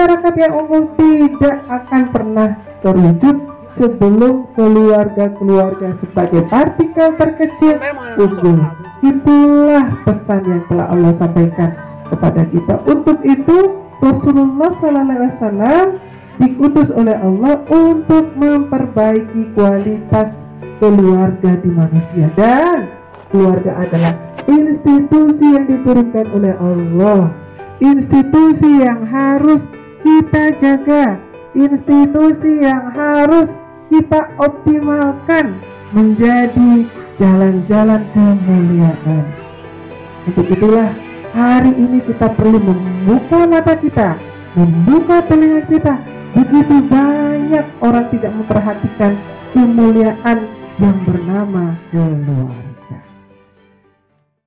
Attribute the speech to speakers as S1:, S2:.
S1: masyarakat yang unggul tidak akan pernah terwujud sebelum keluarga-keluarga sebagai partikel terkecil unggul. Itulah pesan yang telah Allah sampaikan kepada kita. Untuk itu Rasulullah Wasallam diutus oleh Allah untuk memperbaiki kualitas keluarga di manusia dan keluarga adalah institusi yang diturunkan oleh Allah institusi yang harus kita jaga institusi yang harus kita optimalkan menjadi jalan-jalan kemuliaan. Untuk itulah hari ini kita perlu membuka mata kita membuka telinga kita. Begitu banyak orang tidak memperhatikan kemuliaan yang bernama keluarga